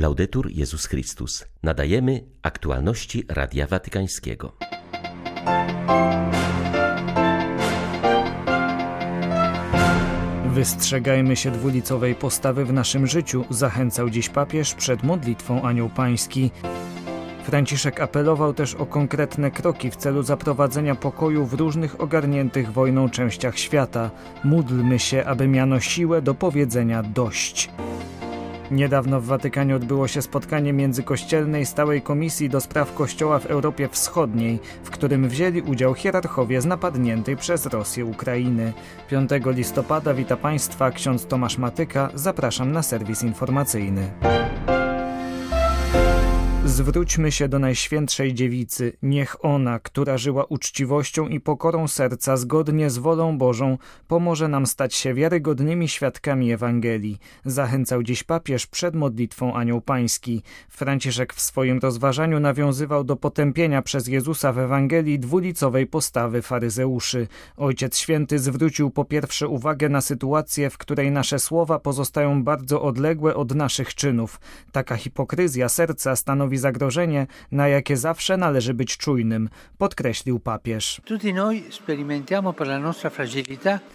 Laudetur Jezus Chrystus. Nadajemy aktualności Radia Watykańskiego. Wystrzegajmy się dwulicowej postawy w naszym życiu, zachęcał dziś papież przed modlitwą Anioł Pański. Franciszek apelował też o konkretne kroki w celu zaprowadzenia pokoju w różnych ogarniętych wojną częściach świata. Módlmy się, aby miano siłę do powiedzenia dość. Niedawno w Watykanie odbyło się spotkanie międzykościelnej stałej komisji do spraw Kościoła w Europie Wschodniej, w którym wzięli udział hierarchowie z napadniętej przez Rosję Ukrainy. 5 listopada wita Państwa ksiądz Tomasz Matyka. Zapraszam na serwis informacyjny. Zwróćmy się do Najświętszej Dziewicy. Niech ona, która żyła uczciwością i pokorą serca zgodnie z wolą Bożą, pomoże nam stać się wiarygodnymi świadkami Ewangelii. Zachęcał dziś papież przed modlitwą Anioł Pański. Franciszek w swoim rozważaniu nawiązywał do potępienia przez Jezusa w Ewangelii dwulicowej postawy faryzeuszy. Ojciec Święty zwrócił po pierwsze uwagę na sytuację, w której nasze słowa pozostają bardzo odległe od naszych czynów. Taka hipokryzja serca stanowi zagrożenie, na jakie zawsze należy być czujnym, podkreślił papież.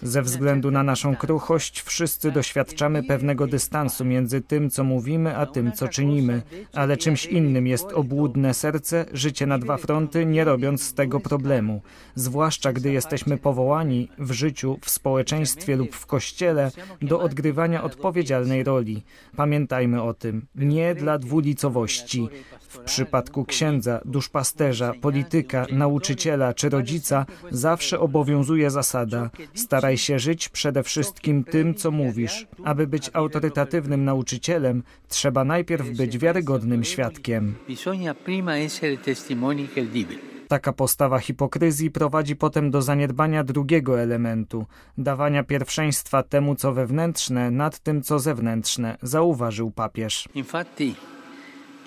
Ze względu na naszą kruchość wszyscy doświadczamy pewnego dystansu między tym, co mówimy, a tym, co czynimy, ale czymś innym jest obłudne serce, życie na dwa fronty, nie robiąc z tego problemu. Zwłaszcza gdy jesteśmy powołani w życiu, w społeczeństwie lub w kościele do odgrywania odpowiedzialnej roli. Pamiętajmy o tym. Nie dla dwulicowości. W przypadku księdza, duszpasterza, polityka, nauczyciela czy rodzica zawsze obowiązuje zasada: staraj się żyć przede wszystkim tym, co mówisz. Aby być autorytatywnym nauczycielem, trzeba najpierw być wiarygodnym świadkiem. Taka postawa hipokryzji prowadzi potem do zaniedbania drugiego elementu dawania pierwszeństwa temu, co wewnętrzne, nad tym, co zewnętrzne, zauważył papież. Infatti,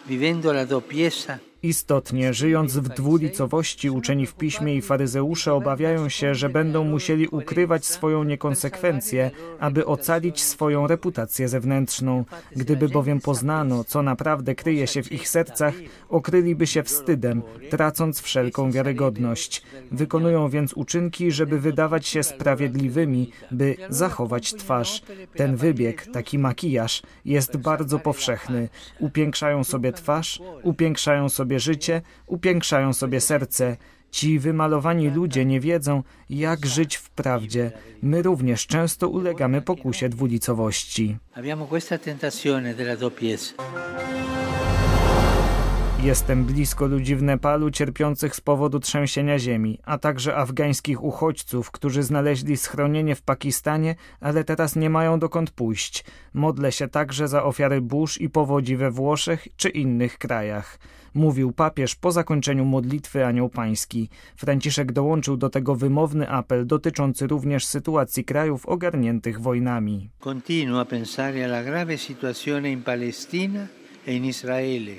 vivendo la doppiezza Istotnie, żyjąc w dwulicowości, uczeni w piśmie i faryzeusze obawiają się, że będą musieli ukrywać swoją niekonsekwencję, aby ocalić swoją reputację zewnętrzną. Gdyby bowiem poznano, co naprawdę kryje się w ich sercach, okryliby się wstydem, tracąc wszelką wiarygodność. Wykonują więc uczynki, żeby wydawać się sprawiedliwymi, by zachować twarz. Ten wybieg, taki makijaż, jest bardzo powszechny. Upiększają sobie twarz, upiększają sobie sobie życie, upiększają sobie serce. Ci wymalowani ludzie nie wiedzą, jak żyć w prawdzie. My również często ulegamy pokusie dwulicowości. Abbiamo questa tentazione della doppiezza. Jestem blisko ludzi w Nepalu cierpiących z powodu trzęsienia ziemi, a także afgańskich uchodźców, którzy znaleźli schronienie w Pakistanie, ale teraz nie mają dokąd pójść. Modlę się także za ofiary burz i powodzi we Włoszech czy innych krajach. Mówił papież po zakończeniu modlitwy Anioł Pański. Franciszek dołączył do tego wymowny apel dotyczący również sytuacji krajów ogarniętych wojnami. Continua a pensare alla grave situazione in Palestina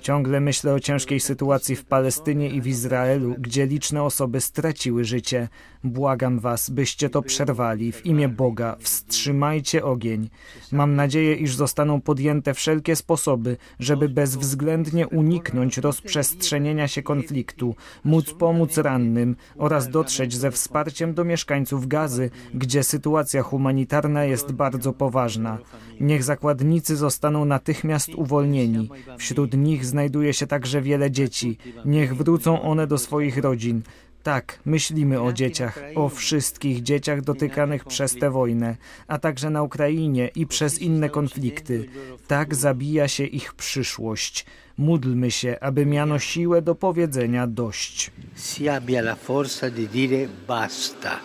Ciągle myślę o ciężkiej sytuacji w Palestynie i w Izraelu, gdzie liczne osoby straciły życie. Błagam was, byście to przerwali. W imię Boga wstrzymajcie ogień. Mam nadzieję, iż zostaną podjęte wszelkie sposoby, żeby bezwzględnie uniknąć rozprzestrzenienia się konfliktu, móc pomóc rannym oraz dotrzeć ze wsparciem do mieszkańców Gazy, gdzie sytuacja humanitarna jest bardzo poważna. Niech zakładnicy zostaną natychmiast uwolnieni. Wśród nich znajduje się także wiele dzieci. Niech wrócą one do swoich rodzin. Tak, myślimy o dzieciach, o wszystkich dzieciach dotykanych przez tę wojnę, a także na Ukrainie i przez inne konflikty. Tak zabija się ich przyszłość. Módlmy się, aby miano siłę do powiedzenia dość. Si abbia la forza di dire basta.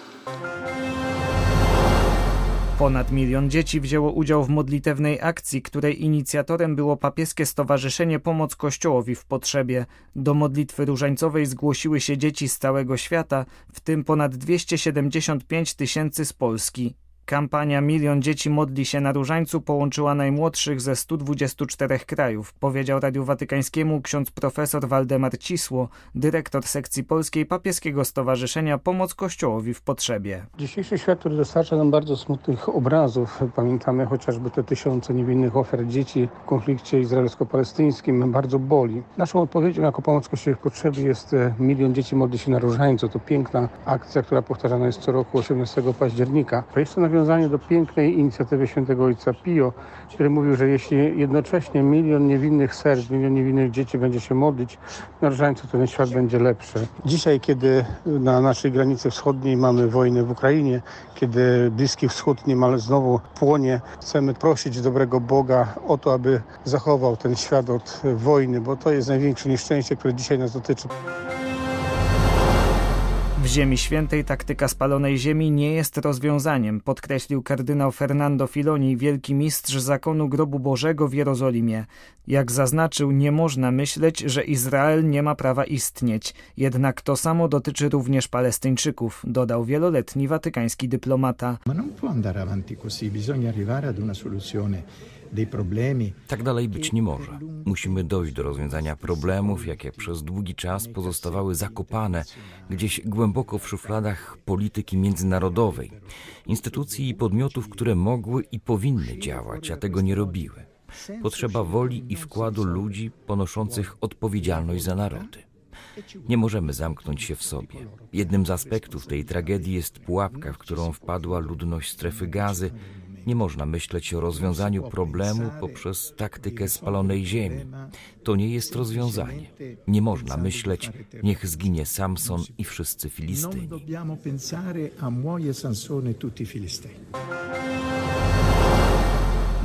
Ponad milion dzieci wzięło udział w modlitewnej akcji, której inicjatorem było papieskie Stowarzyszenie Pomoc Kościołowi w Potrzebie. Do modlitwy różańcowej zgłosiły się dzieci z całego świata, w tym ponad 275 tysięcy z Polski. Kampania Milion Dzieci Modli się na Różańcu połączyła najmłodszych ze 124 krajów, powiedział Radiu Watykańskiemu ksiądz profesor Waldemar Cisło, dyrektor sekcji polskiej Papieskiego Stowarzyszenia Pomoc Kościołowi w Potrzebie. Dzisiejszy świat, który dostarcza nam bardzo smutnych obrazów, pamiętamy chociażby te tysiące niewinnych ofiar dzieci w konflikcie izraelsko-palestyńskim, bardzo boli. Naszą odpowiedzią jako Pomoc Kościołowi w Potrzebie jest e, Milion Dzieci Modli się na Różańcu. To piękna akcja, która powtarzana jest co roku 18 października. Jest to nawiązanie do pięknej inicjatywy świętego ojca Pio, który mówił, że jeśli jednocześnie milion niewinnych serc, milion niewinnych dzieci będzie się modlić na to ten świat będzie lepszy. Dzisiaj, kiedy na naszej granicy wschodniej mamy wojnę w Ukrainie, kiedy Bliski Wschód niemal znowu płonie, chcemy prosić dobrego Boga o to, aby zachował ten świat od wojny, bo to jest największe nieszczęście, które dzisiaj nas dotyczy. W Ziemi Świętej taktyka spalonej ziemi nie jest rozwiązaniem, podkreślił kardynał Fernando Filoni, wielki mistrz zakonu grobu Bożego w Jerozolimie. Jak zaznaczył, nie można myśleć, że Izrael nie ma prawa istnieć. Jednak to samo dotyczy również Palestyńczyków, dodał wieloletni watykański dyplomata. Ma non può andare avanti così, bisogna arrivare ad una soluzione tak dalej być nie może. Musimy dojść do rozwiązania problemów, jakie przez długi czas pozostawały zakopane gdzieś głęboko w szufladach polityki międzynarodowej, instytucji i podmiotów, które mogły i powinny działać, a tego nie robiły. Potrzeba woli i wkładu ludzi ponoszących odpowiedzialność za narody. Nie możemy zamknąć się w sobie. Jednym z aspektów tej tragedii jest pułapka, w którą wpadła ludność strefy gazy nie można myśleć o rozwiązaniu problemu poprzez taktykę spalonej ziemi. To nie jest rozwiązanie. Nie można myśleć, niech zginie Samson i wszyscy Filistyni.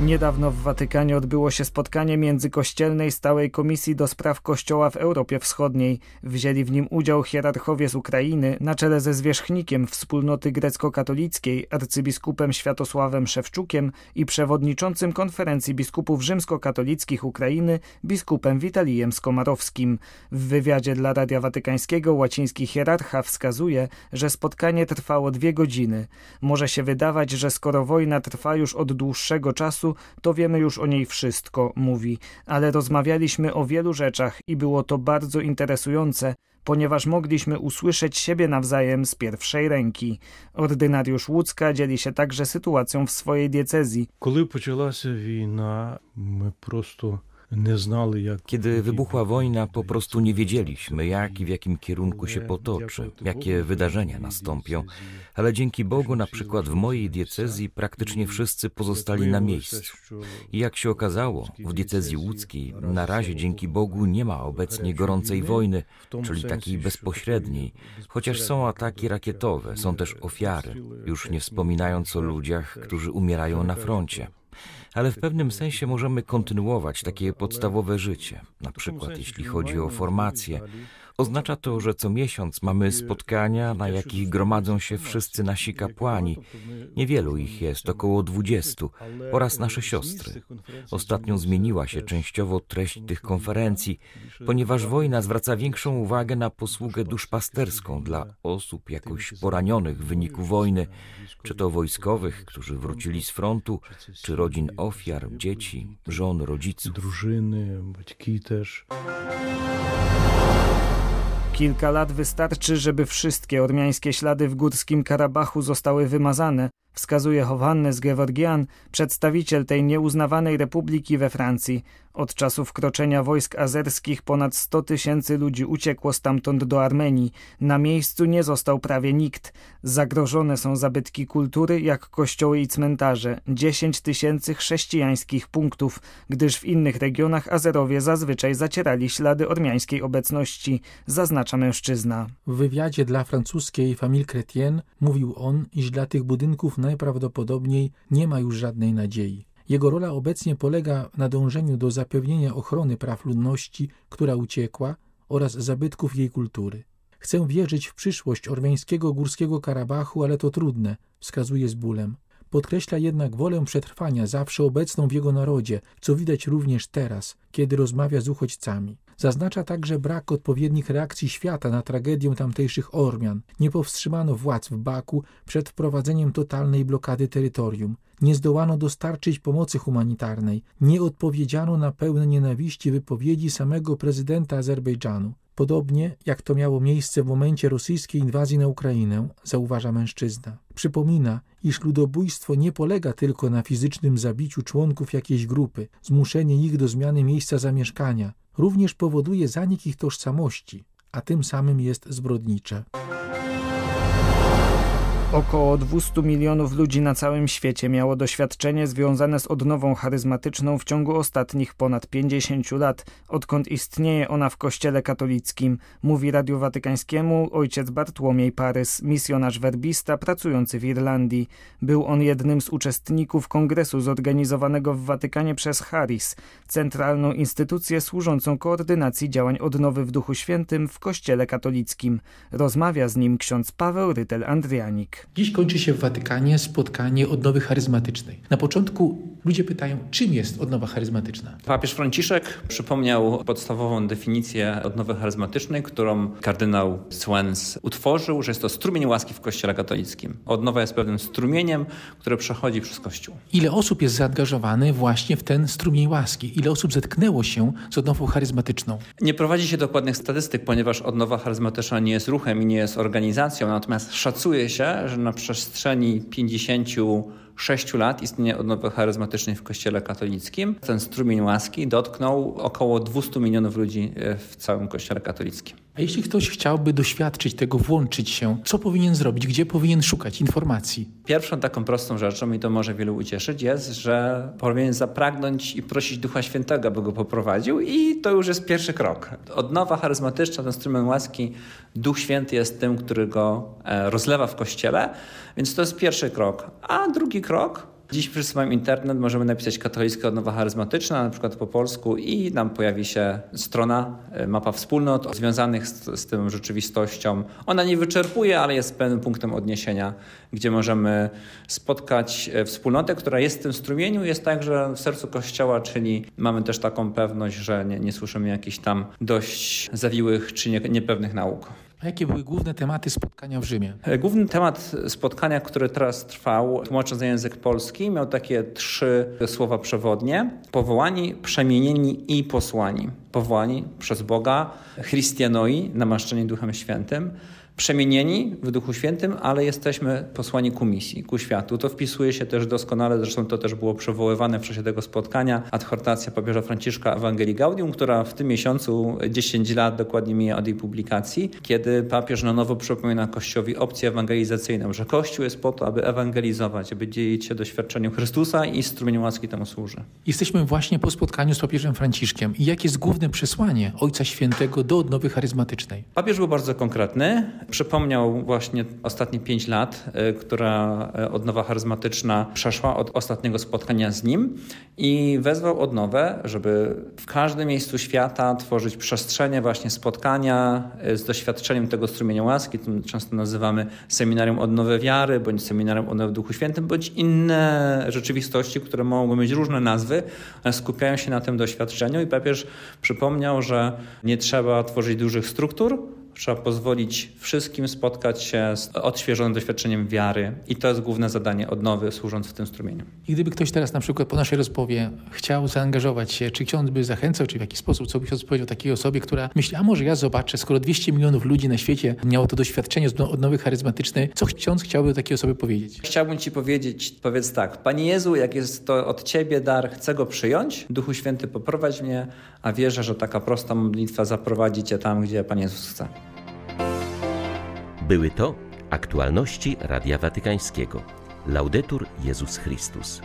Niedawno w Watykanie odbyło się spotkanie międzykościelnej stałej komisji do spraw Kościoła w Europie Wschodniej. Wzięli w nim udział hierarchowie z Ukrainy na czele ze zwierzchnikiem wspólnoty grecko-katolickiej, arcybiskupem Światosławem Szewczukiem i przewodniczącym konferencji biskupów rzymskokatolickich Ukrainy, biskupem Witalijem Skomarowskim. W wywiadzie dla Radia Watykańskiego łaciński hierarcha wskazuje, że spotkanie trwało dwie godziny. Może się wydawać, że skoro wojna trwa już od dłuższego czasu, to wiemy już o niej wszystko, mówi, ale rozmawialiśmy o wielu rzeczach i było to bardzo interesujące, ponieważ mogliśmy usłyszeć siebie nawzajem z pierwszej ręki. Ordynariusz Łódzka dzieli się także sytuacją w swojej diecezji. Kiedy zaczęła się wojna, my prosto kiedy wybuchła wojna, po prostu nie wiedzieliśmy, jak i w jakim kierunku się potoczy, jakie wydarzenia nastąpią, ale dzięki Bogu, na przykład w mojej diecezji, praktycznie wszyscy pozostali na miejscu. I jak się okazało, w diecezji łódzkiej na razie dzięki Bogu nie ma obecnie gorącej wojny, czyli takiej bezpośredniej, chociaż są ataki rakietowe, są też ofiary, już nie wspominając o ludziach, którzy umierają na froncie ale w pewnym sensie możemy kontynuować takie podstawowe życie, na przykład jeśli chodzi o formację, Oznacza to, że co miesiąc mamy spotkania, na jakich gromadzą się wszyscy nasi kapłani. Niewielu ich jest, około dwudziestu, oraz nasze siostry. Ostatnio zmieniła się częściowo treść tych konferencji, ponieważ wojna zwraca większą uwagę na posługę duszpasterską dla osób jakoś poranionych w wyniku wojny, czy to wojskowych, którzy wrócili z frontu, czy rodzin ofiar, dzieci, żon, rodziców. Drużyny, batki też. Kilka lat wystarczy, żeby wszystkie ormiańskie ślady w górskim Karabachu zostały wymazane, wskazuje Johannes Gevorgian, przedstawiciel tej nieuznawanej republiki we Francji. Od czasu wkroczenia wojsk azerskich ponad 100 tysięcy ludzi uciekło stamtąd do Armenii. Na miejscu nie został prawie nikt. Zagrożone są zabytki kultury, jak kościoły i cmentarze. 10 tysięcy chrześcijańskich punktów, gdyż w innych regionach Azerowie zazwyczaj zacierali ślady ormiańskiej obecności, zaznacza mężczyzna. W wywiadzie dla francuskiej Famille Chrétienne mówił on, iż dla tych budynków najprawdopodobniej nie ma już żadnej nadziei. Jego rola obecnie polega na dążeniu do zapewnienia ochrony praw ludności, która uciekła, oraz zabytków jej kultury. Chcę wierzyć w przyszłość ormiańskiego górskiego Karabachu, ale to trudne, wskazuje z bólem. Podkreśla jednak wolę przetrwania zawsze obecną w jego narodzie, co widać również teraz, kiedy rozmawia z uchodźcami. Zaznacza także brak odpowiednich reakcji świata na tragedię tamtejszych Ormian. Nie powstrzymano władz w Baku przed wprowadzeniem totalnej blokady terytorium. Nie zdołano dostarczyć pomocy humanitarnej. Nie odpowiedziano na pełne nienawiści wypowiedzi samego prezydenta Azerbejdżanu. Podobnie jak to miało miejsce w momencie rosyjskiej inwazji na Ukrainę, zauważa mężczyzna. Przypomina, iż ludobójstwo nie polega tylko na fizycznym zabiciu członków jakiejś grupy, zmuszenie ich do zmiany miejsca zamieszkania, również powoduje zanik ich tożsamości, a tym samym jest zbrodnicze. Około 200 milionów ludzi na całym świecie miało doświadczenie związane z odnową charyzmatyczną w ciągu ostatnich ponad 50 lat, odkąd istnieje ona w Kościele katolickim, mówi Radiu Watykańskiemu ojciec Bartłomiej Parys, misjonarz werbista pracujący w Irlandii. Był on jednym z uczestników kongresu zorganizowanego w Watykanie przez Harris, centralną instytucję służącą koordynacji działań odnowy w Duchu Świętym w Kościele katolickim. Rozmawia z nim ksiądz Paweł Dziś kończy się w Watykanie spotkanie odnowy charyzmatycznej. Na początku ludzie pytają, czym jest odnowa charyzmatyczna? Papież Franciszek przypomniał podstawową definicję odnowy charyzmatycznej, którą kardynał Swens utworzył, że jest to strumień łaski w Kościele katolickim. Odnowa jest pewnym strumieniem, które przechodzi przez Kościół. Ile osób jest zaangażowanych właśnie w ten strumień łaski? Ile osób zetknęło się z odnową charyzmatyczną? Nie prowadzi się dokładnych statystyk, ponieważ odnowa charyzmatyczna nie jest ruchem i nie jest organizacją, natomiast szacuje się, że na przestrzeni 56 lat istnienia odnowy charyzmatycznej w Kościele katolickim ten strumień łaski dotknął około 200 milionów ludzi e, w całym Kościele katolickim. Jeśli ktoś chciałby doświadczyć tego, włączyć się, co powinien zrobić, gdzie powinien szukać informacji? Pierwszą taką prostą rzeczą, i to może wielu ucieszyć, jest, że powinien zapragnąć i prosić Ducha Świętego, aby go poprowadził i to już jest pierwszy krok. Odnowa charyzmatyczna, ten strumień łaski, Duch Święty jest tym, który go e, rozlewa w Kościele, więc to jest pierwszy krok. A drugi krok Dziś wszyscy mają internet, możemy napisać katolicka odnowa charyzmatyczna, na przykład po polsku i nam pojawi się strona, e, mapa wspólnot związanych z, z tą rzeczywistością. Ona nie wyczerpuje, ale jest pewnym punktem odniesienia, gdzie możemy spotkać e, wspólnotę, która jest w tym strumieniu, jest także w sercu Kościoła, czyli mamy też taką pewność, że nie, nie słyszymy jakichś tam dość zawiłych czy nie, niepewnych nauk. A jakie były główne tematy spotkania w Rzymie? E, główny temat spotkania, który teraz trwał, tłumacząc na język polski, miał takie trzy słowa przewodnie: powołani, przemienieni i posłani. Powołani przez Boga, Christianoi, namaszczeni Duchem Świętym, przemienieni w Duchu Świętym, ale jesteśmy posłani ku misji, ku światu. To wpisuje się też doskonale, zresztą to też było przywoływane w czasie tego spotkania, adhortacja papieża Franciszka Ewangelii Gaudium, która w tym miesiącu 10 lat dokładnie mija od jej publikacji, kiedy papież na nowo przypomina Kościołowi opcję ewangelizacyjną, że Kościół jest po to, aby ewangelizować, aby dzielić się doświadczeniem Chrystusa i strumieniem łaski temu służy. Jesteśmy właśnie po spotkaniu z papieżem Franciszkiem. I jakie jest główne przesłanie Ojca Świętego do odnowy charyzmatycznej? Papież był bardzo konkretny. Przypomniał właśnie ostatnie pięć lat, y, która y, odnowa charyzmatyczna przeszła od ostatniego spotkania z nim i wezwał odnowę, żeby w każdym miejscu świata tworzyć przestrzenie właśnie spotkania y, z doświadczeniem tego strumienia łaski. To często nazywamy seminarium odnowy wiary, bądź seminarium odnowy Duchu Świętym, bądź inne rzeczywistości, które mogą mieć różne nazwy, ale skupiają się na tym doświadczeniu i papież przypomniał, że nie trzeba tworzyć dużych struktur, Trzeba pozwolić wszystkim spotkać się z odświeżonym doświadczeniem wiary i to jest główne zadanie odnowy, służąc w tym strumieniu. I gdyby ktoś teraz na przykład po naszej rozmowie chciał zaangażować się, czy ksiądz by zachęcał, czy w jakiś sposób, co by ksiądz powiedział takiej osobie, która myśli, a może ja zobaczę, skoro 200 milionów ludzi na świecie miało to doświadczenie z odnowy charyzmatycznej, co ksiądz chciałby takiej osobie powiedzieć? Chciałbym ci powiedzieć, powiedz tak, Panie Jezu, jak jest to od Ciebie dar, chcę go przyjąć, Duchu Święty poprowadź mnie, a wierzę, że taka prosta modlitwa zaprowadzi Cię tam, gdzie Pan Jezus chce. Były to aktualności Radia Watykańskiego. Laudetur Jezus Chrystus.